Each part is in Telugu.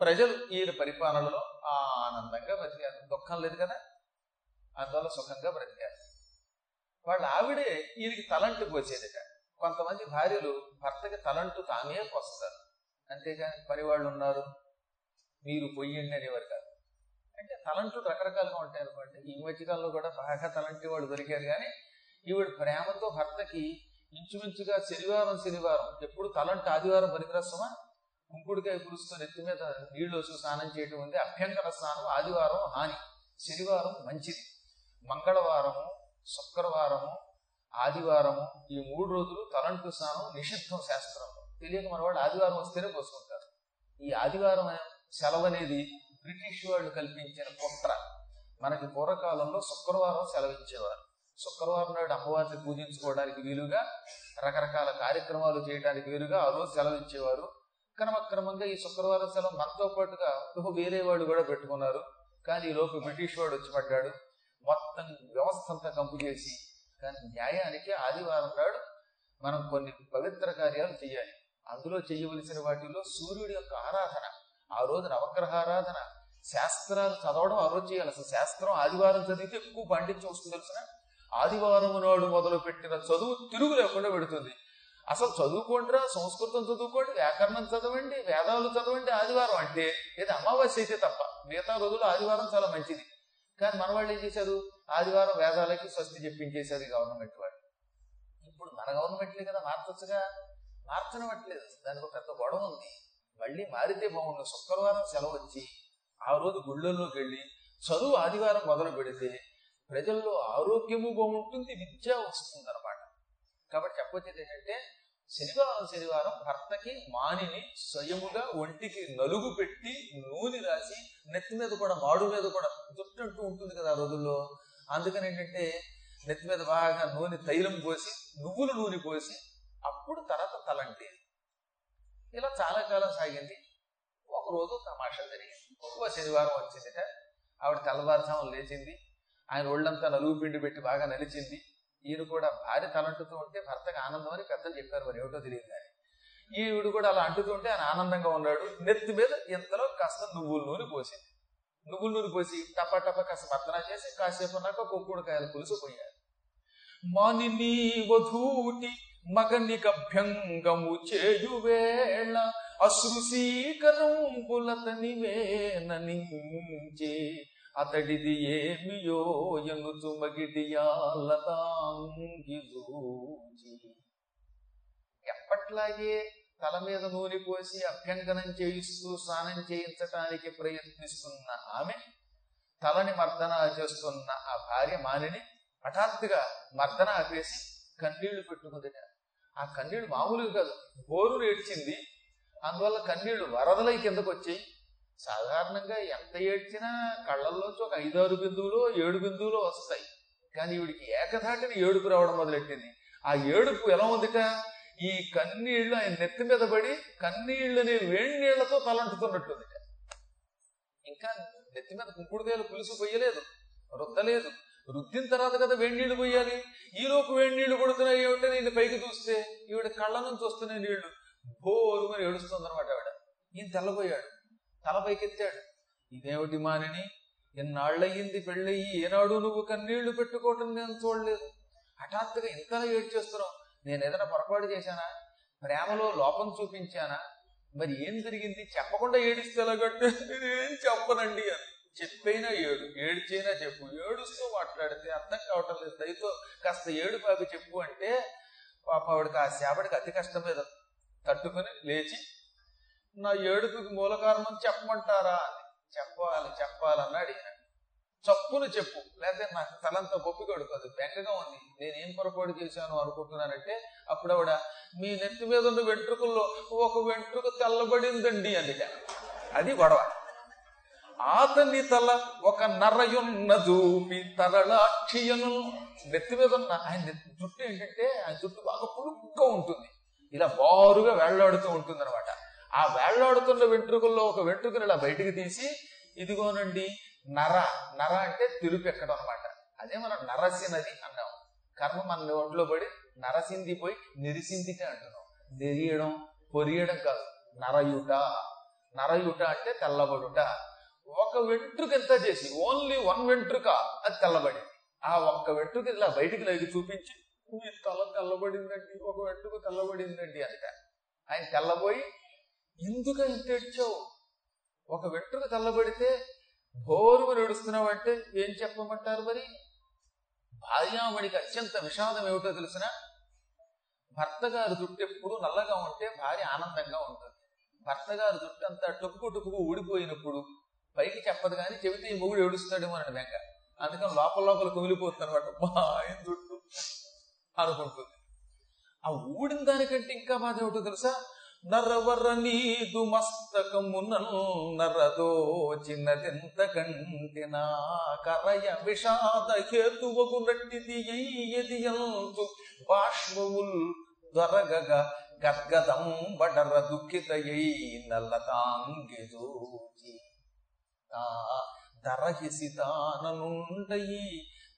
ప్రజలు ఈయన పరిపాలనలో ఆనందంగా బ్రతికారు. దుఃఖం లేదు కదా? అందువల్ల సుఖంగా బ్రతికారు. వాళ్ళ ఆవిడే ఈయనకి తలంటు పోసేదిట. కొంతమంది భార్యలు భర్తకి తలంటు తామే పోస్తారు. అంతేగాని పని వాళ్ళు ఉన్నారు? మీరు పొయ్యండి అనేవారు కాదు. అంటే తలంటు రకరకాలుగా ఉంటాయి అనుకోండి. ఈ మధ్యకాలంలో కూడా బాగా తలంటి వాళ్ళు దొరికారు కానీ ఈవిడ ప్రేమతో భర్తకి ఇంచుమించుగా శనివారం శనివారం ఎప్పుడు తలంటు ఆదివారం పనికిరాస్తామా కుంకుడికాయ పులుస్తూ నెత్తి మీద నీళ్ళు వచ్చి స్నానం చేయటం ఉంది. అభ్యంకర స్నానం ఆదివారం హాని. శనివారం మంచిది. మంగళవారము శుక్రవారము ఆదివారము ఈ మూడు రోజులు తలంటు స్నానం నిషిద్ధం శాస్త్రం. తెలియక మన వాళ్ళు ఆదివారం వస్తేనే కోసుకుంటారు ఈ ఆదివారం సెలవు అనేది బ్రిటిష్ వాళ్ళు కల్పించిన కుట్ర. మనకి పూర్వకాలంలో శుక్రవారం సెలవిచ్చేవారు. శుక్రవారం నాడు అమ్మవారిని పూజించుకోవడానికి వీలుగా రకరకాల కార్యక్రమాలు చేయడానికి వీలుగా ఆ రోజు సెలవు ఇచ్చేవారు క్రమక్రమంగా ఈ శుక్రవారం సెలవు మనతో పాటుగా ఇంకో వేరే వాళ్ళు కూడా పెట్టుకున్నారు. కానీ ఈ లోపు బ్రిటిష్ వాడు వచ్చి పడ్డాడు. మొత్తం వ్యవస్థ అంతా కంపు చేసి. కానీ న్యాయానికి ఆదివారం నాడు మనం కొన్ని పవిత్ర కార్యాలు చేయాలి. అందులో చేయవలసిన వాటిలో సూర్యుడి యొక్క ఆరాధన ఆ రోజు నవగ్రహారాధన శాస్త్రాలు చదవడం ఆ రోజు చేయాలి. అసలు శాస్త్రం ఆదివారం చదివితే ఎక్కువ పాండిత్యం వస్తుంది తెలిసిన ఆదివారం నాడు మొదలు పెట్టిన చదువు తిరుగు లేకుండా పెడుతుంది. అసలు చదువుకోండిరా సంస్కృతం చదువుకోండి వ్యాకరణం చదవండి వేదాలు చదవండి ఆదివారం అంటే ఇది అమావాస్య అయితే తప్ప మిగతా రోజులు ఆదివారం చాలా మంచిది. కానీ మన వాళ్ళు ఏం చేశారు? ఆదివారం వేదాలకి స్వస్తి చెప్పించేశారు ఈ గవర్నమెంట్ వాళ్ళు. ఇప్పుడు మన గవర్నమెంట్లే కదా మార్చొచ్చుగా? మార్చనివ్వట్లేదు దానికి ఒక పెద్ద గొడవ ఉంది. మళ్ళీ మారితే బాగుండు. శుక్రవారం సెలవు వచ్చి ఆ రోజు గుళ్ళల్లోకి వెళ్ళి చదువు ఆదివారం మొదలు పెడితే ప్రజల్లో ఆరోగ్యము బాగుంటుంది విద్య వస్తుంది అనమాట కాబట్టి చెప్పొచ్చేది ఏంటంటే శనివారం శనివారం భర్తకి మానిని స్వయముగా ఒంటికి నలుగు పెట్టి నూనె రాసి నెత్తి మీద కూడా మాడు మీద కూడా జుట్టు ఉంటుంది కదా ఆ రోజుల్లో. అందుకని ఏంటంటే నెత్తి మీద బాగా నూనె తైలం పోసి నువ్వుల నూనె పోసి అప్పుడు తర్వాత తలంటి. ఇలా చాలా కాలం సాగింది. ఒకరోజు తమాషా జరిగింది. ఒక శనివారం వచ్చిందిట. ఆవిడ తెల్లవారుజామున లేచింది. ఆయన ఒళ్ళంతా నలుగు పిండి పెట్టి బాగా నలిచింది. ఈయన కూడా భార్య తలంటుతూ ఉంటే భర్తకు ఆనందం అని పెద్దలు చెప్పారు మరి ఏమిటో తెలియదు కానీ. ఈవిడు కూడా అలా అంటుతుంటే ఆయన ఆనందంగా ఉన్నాడు. నెత్తి మీద ఇంతలో కాస్త నువ్వుల నూనె పోసింది నువ్వుల నూనె పోసి టపా టపా కాస్త మర్దన చేసి కాసేపు ఉన్నాక కుక్కుడుకాయల పులుసు పోయారు మానిని వధూటి మగనికభ్యంగము చేయువేళ అశ్రుసీకరంబులతని వేననించే అతడిది ఏమియో ఎనుచు మగిడియాలతాంగిజూచి ఎప్పట్లాగే తల మీద నూనె పోసి అభ్యంగనం చేయిస్తూ స్నానం చేయించటానికి ప్రయత్నిస్తున్న ఆమె తలని మర్దన చేస్తున్న ఆ భార్య మాలిని హఠాత్తుగా మర్దన ఆపేసి కన్నీళ్ళు పెట్టుకుందిట ఆ కన్నీళ్ళు మామూలుగా కాదు బోరు ఏడ్చింది. అందువల్ల కన్నీళ్ళు వరదలై కిందకు వచ్చాయి సాధారణంగా ఎంత ఏడ్చినా కళ్ళల్లోంచి ఒక ఐదారు బిందువులు ఏడు బిందువులు వస్తాయి. కానీ ఈవిడికి ఏకధాటిని ఏడుపు రావడం మొదలెట్టింది. ఆ ఏడుపు ఎలా ఉందిట? ఈ కన్నీళ్ళు ఆయన నెత్తి మీద పడి కన్నీళ్ళని వేడి నీళ్ళతో తలంటుతున్నట్టుందిట. ఇంకా నెత్తి మీద కుంకుడుకాయలు పులుసు పొయ్యలేదు రుద్దలేదు. రుద్దిన తర్వాత కదా వేడి నీళ్ళు పోయాలి ఈలోపు వేడి నీళ్ళు కొడుతున్నాయి ఏమిటో నేను పైకి చూస్తే ఈవిడ కళ్ళ నుంచి వస్తున్నాయి నీళ్ళు. బోరు అని ఏడుస్తుంది అనమాట ఆవిడ. ఈయన తెల్లబోయాడు. తల పైకెత్తాడు. ఇదేమిటి మానిని ఎన్నాళ్ళయ్యింది పెళ్ళయ్యి ఏనాడు నువ్వు కన్నీళ్ళు పెట్టుకోవటం నేను చూడలేదు. హఠాత్తుగా ఇంతలా ఏడ్చేస్తున్నావు నేను ఏదైనా పొరపాటు చేశానా? ప్రేమలో లోపం చూపించానా? మరి ఏం జరిగింది? చెప్పకుండా ఏడిస్తే ఎలాగంటే నేనేం చెప్పనండి అని. చెప్పైనా ఏడు ఏడ్చైనా చెప్పు. ఏడుస్తూ మాట్లాడితే అర్థం కావటం లేదు. దయతో కాస్త ఏడు పాపి చెప్పు అంటే పాప ఆవిడకి ఆ సేపటికి అతి కష్టం మీద తట్టుకుని లేచి నా ఏడుపుకి మూల కారణం చెప్పమంటారా అని. చెప్పాలి చెప్పాలని అడిగిన. చప్పును చెప్పు. లేకపోతే నాకు తలంతా గొప్ప కడుకోదు బెంగగా ఉంది. నేనేం పొరపాటు చేశాను అనుకుంటున్నానంటే అప్పుడు ఆవిడ మీ నెత్తి మీద ఉన్న వెంట్రుకల్లో ఒక వెంట్రుక తెల్లబడిందండి అందుక అది గొడవ. ఆతని తల ఒక నరయున్న మీ తరళాక్షియను నెత్తి మీద ఉన్న ఆయన జుట్టు ఏంటంటే ఆయన జుట్టు బాగా పులుగ్గా ఉంటుంది. ఇలా బారుగా వెళ్ళాడుతూ ఉంటుంది అనమాట ఆ వేళ్ళాడుతున్న వెంట్రుకల్లో ఒక వెంట్రుకను ఇలా బయటికి తీసి ఇదిగోనండి నర. నర అంటే తిరుపు ఎక్కడం అనమాట అదే మనం నరసినది అన్నాం. కర్మ మన ఒంట్లో పడి నరసింది పోయి నిరిసిందిట అంటున్నాం. నెరియడం పొరియడం కాదు నరయుట. నరయుట అంటే తెల్లబడుట. ఒక వెంట్రుక ఎంత చేసి ఓన్లీ వన్ వెంట్రుక అది తెల్లబడి ఆ ఒక్క వెంట్రుక ఇలా బయటికి లేగి చూపించి మీ తల తెల్లబడిందండి ఒక వెంట్రుక తెల్లబడిందండి అనట ఆయన తెల్లబోయి ఎందుకంటే ఒక వెంట్రుక తల్లబడితే భోరుగా నడుస్తున్నావు అంటే ఏం చెప్పమంటారు మరి? భార్యామణికి అత్యంత విషాదం ఏమిటో తెలిసిన? భర్త గారి జుట్టు ఎప్పుడు నల్లగా ఉంటే భార్య ఆనందంగా ఉంటుంది. భర్త గారి జుట్టు అంతా టుక్కు టుక్కు ఊడిపోయినప్పుడు పైకి చెప్పదు కానీ చెబితే ఈ మొగుడు ఏడుస్తాడేమో అని వెంక అందుకని లోపల లోపల కుమిలిపోతుంది అనమాట మా ఆయన జుట్టు అనుకుంటుంది. ఆ ఊడిన దానికంటే ఇంకా బాధ ఏమిటో తెలుసా? నరవర నీదు మస్తకమునల్ నరదో చిన్నదెంత కంటినా కరయ విషాద హేతువగు నట్టిది ఎదియంతు బాష్మవుల్ దొరగగ గద్గదం బడర దుఃఖితయై నల్లతాంగిదూచి తా దరహిసిత ఆననుండయి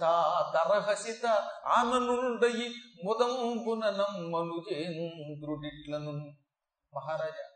తా దరహసిత ఆననుండయి ముదంబున నమ్మను జేంద్రుడిట్లను మహారాజా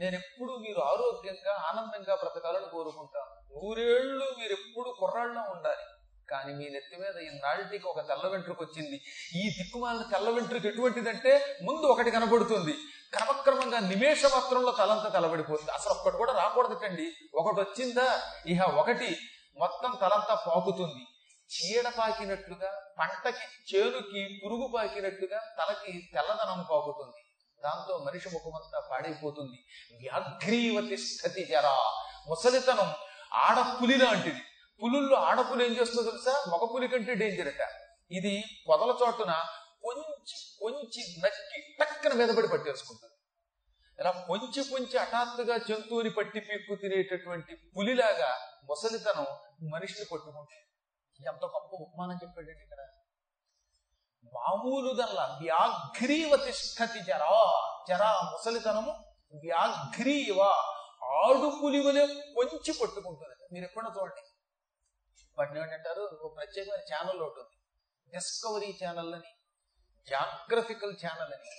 నేను ఎప్పుడు మీరు ఆరోగ్యంగా ఆనందంగా బ్రతకాలని కోరుకుంటాను. నూరేళ్ళు మీరు ఎప్పుడు కుర్రాళ్ళ ఉండాలి. కానీ మీ నెత్తి మీద ఇన్నాళ్ళకి ఒక తెల్ల వెంట్రుకు వచ్చింది ఈ దిక్కుమాలిన తెల్ల వెంట్రుకు ఎటువంటిదంటే ముందు ఒకటి కనబడుతుంది. క్రమక్రమంగా నిమేష మాత్రంలో తలంతా తలబడిపోతుంది. అసలు ఒక్కటి కూడా రాకూడదటండి. ఒకటి వచ్చిందా ఇహ ఒకటి మొత్తం తలంతా పాకుతుంది. చీడ పాకినట్లుగా పంటకి చేనుకి పురుగు పాకినట్టుగా తలకి తెల్లదనం పాకుతుంది. దాంతో మనిషి ముఖమంతా పాడైపోతుంది. వ్యాఘ్రీవతి స్థతి జరా. ముసలితనం ఆడపులి లాంటిది. పులుల్లో ఆడపులి ఏం చేస్తుందో తెలుసా? మగ పులి కంటే డేంజర్ అట. ఇది పొదల చోటున కొంచి కొంచి నక్కి టక్కన మీద పడి పట్టేసుకుంటుంది. ఇలా కొంచి కొంచి హఠాత్తుగా జంతువుని పట్టి పీక్కు తినేటటువంటి పులిలాగా ముసలితనం మనిషిని కొట్టుకుంటుంది. ఎంత గొప్ప ఉపమానం చెప్పాడండి ఇక్కడ. మామూలు దల్ల వ్యాఘ్రీవతి జరా జరా ముసలితనము వ్యాఘ్రీవ. ఆడు పులి వలె పట్టుకుంటుంది. మీరు ఎప్పుడైనా చూడండి. వాటిని ఏంటంటారు ఒక ప్రత్యేకమైన ఛానల్ ఒకటి ఉంది. డిస్కవరీ ఛానల్ అని జాగ్రఫికల్ ఛానల్ అని.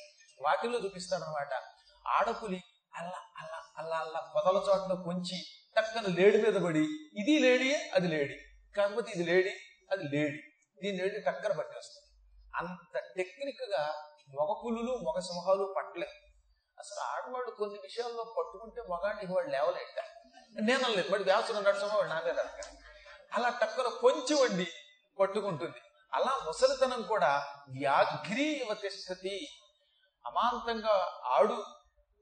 వాటిల్లో చూపిస్తాడనమాట ఆడపులి అల్లా అల్లా అల్లా అల్లా పొదల చోట్ల కొంచి టక్కన లేడి మీద పడి ఇది లేడీ అది లేడీ. కాకపోతే ఇది లేడీ అది లేడీ. దీని లేడీ టక్కన పట్టేస్తుంది. అంత టెక్నిక్గా మగ పులులు మగ సింహాలు పట్టలేదు. అసలు ఆడవాడు కొన్ని విషయాల్లో పట్టుకుంటే మగాడికి వాడు లేవలేట నేను అనలేదు వాడు వ్యాసులు నడుచుమో వాడు నా మీద అలా టక్కున కొంచెం వండి పట్టుకుంటుంది. అలా ముసలితనం కూడా వ్యాఘ్రీవతి స్థితి అమాంతంగా ఆడు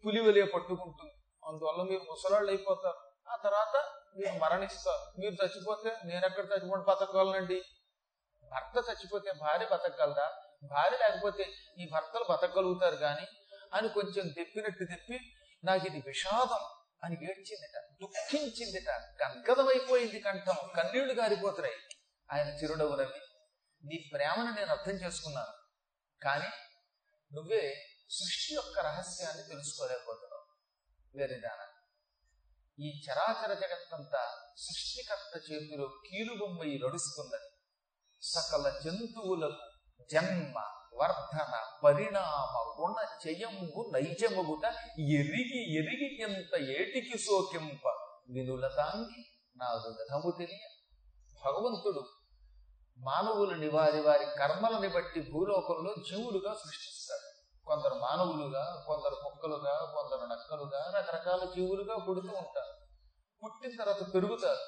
పులివలే పట్టుకుంటుంది. అందువల్ల మీరు ముసలాళ్ళు అయిపోతారు. ఆ తర్వాత మీరు మరణిస్తారు. మీరు చచ్చిపోతే నేను ఎక్కడ చచ్చిపోండి బతకాలనండి భర్త చచ్చిపోతే భార్య బతకగలదా? భార్య లేకపోతే ఈ భర్తలు బతకగలుగుతారు కానీ అని కొంచెం తెప్పినట్టు తెప్పి నాకు ఇది విషాదం అని ఏడ్చిందిట దుఃఖించిందిట గద్గదమైపోయింది కంఠం కన్నీళ్ళు గారిపోతున్నాయి. ఆయన చిరునవ్వు నవ్వి నీ ప్రేమను నేను అర్థం చేసుకున్నాను. కానీ నువ్వే సృష్టి యొక్క రహస్యాన్ని తెలుసుకోలేకపోతున్నావు. వేరేదాన ఈ చరాచర జగత్తంతా సృష్టికర్త చేతిలో కీలుబొమ్మయి నడుస్తున్నది. సకల జంతువులకు జన్మ వర్ధన పరిణామ గుణ చెయ్యంబు నైజముగుట ఎరిగి ఎరిగి ఎంత ఏటికి సోకింప వినులతాంగి నాదు విధము తెలియ. భగవంతుడు మానవులని వారి వారి కర్మలని బట్టి భూలోకంలో జీవులుగా సృష్టిస్తాడు కొందరు మానవులుగా కొందరు కుక్కలుగా కొందరు నక్కలుగా రకరకాల జీవులుగా పుడుతూ ఉంటారు. పుట్టిన తర్వాత పెరుగుతారు.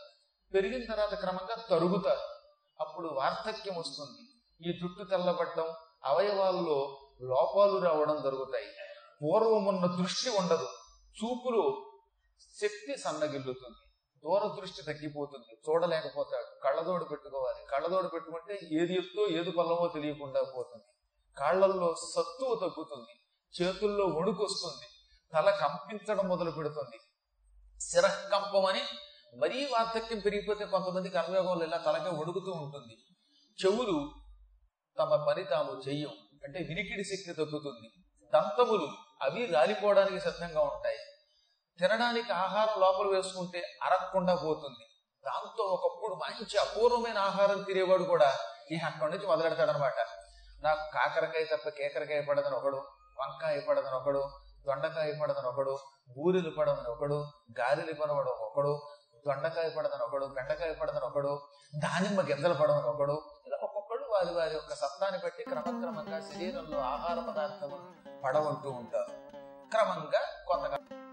పెరిగిన తర్వాత క్రమంగా తరుగుతారు. అప్పుడు వార్ధక్యం వస్తుంది. ఈ జుట్టు తెల్లబడ్డం అవయవాల్లో లోపాలు రావడం జరుగుతాయి. పూర్వం ఉన్న దృష్టి ఉండదు. చూపులో శక్తి సన్నగిల్లుతుంది. దూర దృష్టి తగ్గిపోతుంది. చూడలేకపోతాడు. కళ్ళదోడు పెట్టుకోవాలి. కళ్ళదోడు పెట్టుకుంటే ఏది ఎత్తో ఏది బలమో తెలియకుండా పోతుంది. కాళ్ళల్లో సత్తువు తగ్గుతుంది. చేతుల్లో వణుకు వస్తుంది. తల కంపించడం మొదలు పెడుతుంది శిరకంపమని మరీ వార్ధక్యం పెరిగిపోతే కొంతమంది కర్మయోగంలో ఇలా తలకే ఒడుగుతూ ఉంటుంది. చెవులు తమ పని తాము చెయ్యం అంటే వినికిడి శక్తి తగ్గుతుంది దంతములు అవి రాలిపోవడానికి సిద్ధంగా ఉంటాయి. తినడానికి ఆహారం లోపల వేసుకుంటే అరక్కుండా పోతుంది. దాంతో ఒకప్పుడు మంచి అపూర్వమైన ఆహారం తినేవాడు కూడా ఈ అక్కడి నుంచి మొదలెడతాడనమాట. నాకు కాకరకాయ తప్ప కేకరకాయ పడదని ఒకడు వంకాయ పడదని ఒకడు దొండకాయ పడదని ఒకడు బూరెలు పడమని ఒకడు గారెలు పడవడం ఒకడు దొండకాయ పడదని ఒకడు బెండకాయ పడదని ఒకడు దానిమ్మ గింజలు పడమని ఒకడు. ఇలా ఒక్కొక్కడు వారి వారి యొక్క సత్తాన్ని బట్టి క్రమక్రమంగా శరీరంలో ఆహార పదార్థం పడవంటూ ఉంటారు. క్రమంగా కొంతకాలం